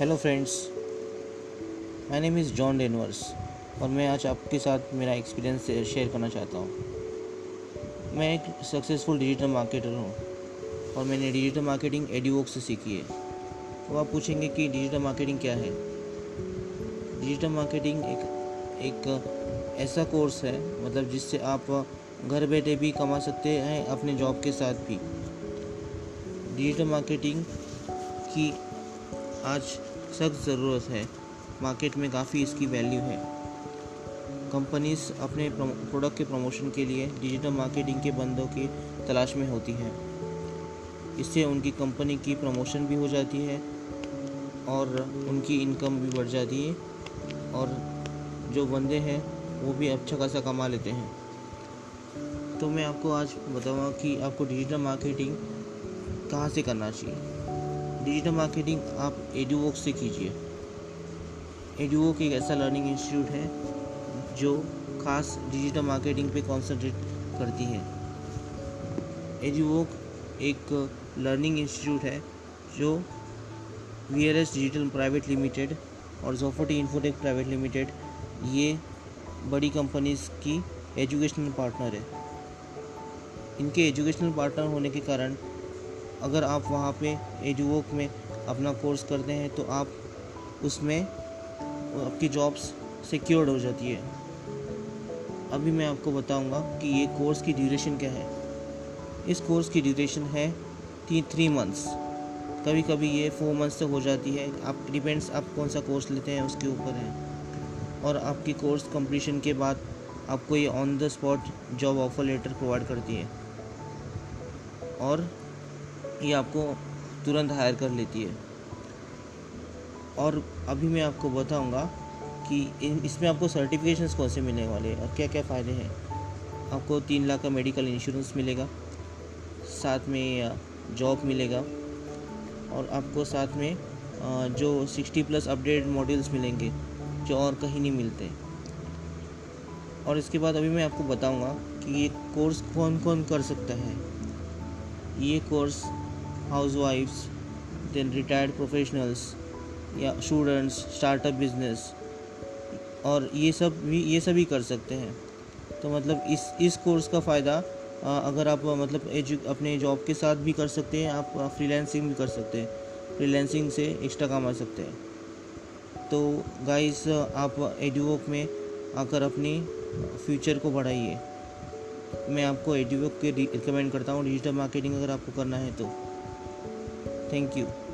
Hello friends my name is John Danvers और मैं आज आपके साथ मेरा एक्सपीरियंस शेयर करना चाहता हूँ। मैं एक सक्सेसफुल डिजिटल मार्केटर हूँ और मैंने डिजिटल मार्केटिंग एडिवोक से सीखी है। तो आप पूछेंगे कि डिजिटल मार्केटिंग क्या है? डिजिटल मार्केटिंग एक एक ऐसा कोर्स है मतलब जिससे आप घर बैठे भी कमा सकते हैं, अपने जॉब के साथ भी। डिजिटल मार्केटिंग की आज सख्त ज़रूरत है। मार्केट में काफ़ी इसकी वैल्यू है। कंपनीज़ अपने प्रोडक्ट के प्रमोशन के लिए डिजिटल मार्केटिंग के बंदों की तलाश में होती हैं। इससे उनकी कंपनी की प्रमोशन भी हो जाती है और उनकी इनकम भी बढ़ जाती है और जो बंदे हैं, वो भी अच्छा खासा कमा लेते हैं। तो मैं आपको आज बताऊँगा कि आपको डिजिटल मार्केटिंग कहाँ से करना चाहिए। डिजिटल मार्केटिंग आप एडुवोक से कीजिए। एडुवोक एक ऐसा लर्निंग इंस्टीट्यूट है जो खास डिजिटल मार्केटिंग पे कॉन्सेंट्रेट करती है। एडुवोक एक लर्निंग इंस्टीट्यूट है जो V R S digital private limited और जोफोटी इन्फोटेक प्राइवेट लिमिटेड ये बड़ी कंपनीज़ की एजुकेशनल पार्टनर है। इनके एजुकेशनल पार्टनर होने के कारण अगर आप वहाँ पे एजुवोक में अपना कोर्स करते हैं तो आप उसमें आपकी जॉब्स सिक्योर्ड हो जाती है। अभी मैं आपको बताऊँगा कि ये कोर्स की ड्यूरेशन क्या है। इस कोर्स की ड्यूरेशन है तीन, थ्री मंथ्स। कभी कभी ये फोर मंथ्स तक हो जाती है। आप डिपेंड्स आप कौन सा कोर्स लेते हैं, उसके ऊपर है। और आपकी कोर्स कंप्लीशन के बाद आपको ये on the spot job offer letter provide करती है। और ये आपको तुरंत हायर कर लेती है। और अभी मैं आपको बताऊँगा कि इसमें आपको सर्टिफिकेशंस कौन से मिलने वाले हैं और क्या क्या फ़ायदे हैं। आपको तीन लाख का मेडिकल इंश्योरेंस मिलेगा, साथ में जॉब मिलेगा और आपको साथ में जो 60 प्लस अपडेट मॉड्यूल्स मिलेंगे, जो और कहीं नहीं मिलते। और इसके बाद अभी मैं आपको बताऊँगा कि ये कोर्स कौन कौन कर सकता है। ये कोर्स हाउसवाइफ्स देन रिटायर्ड प्रोफेशनल्स या स्टूडेंट्स स्टार्टअप बिज़नेस और ये सब भी, ये सभी कर सकते हैं। तो मतलब इस इस कोर्स का फ़ायदा अगर आप मतलब एजु अपने जॉब के साथ भी कर सकते हैं, आप फ्रीलैंसिंग भी कर सकते हैं। फ्रीलैंसिंग से एक्स्ट्रा कमा सकते हैं। तो गाइस आप एडुवोक में आकर अपनी फ्यूचर को बढ़ाइए। मैं आपको एडुवोक के रिकमेंड करता हूँ। डिजिटल मार्केटिंग अगर आपको करना है तो। Thank you.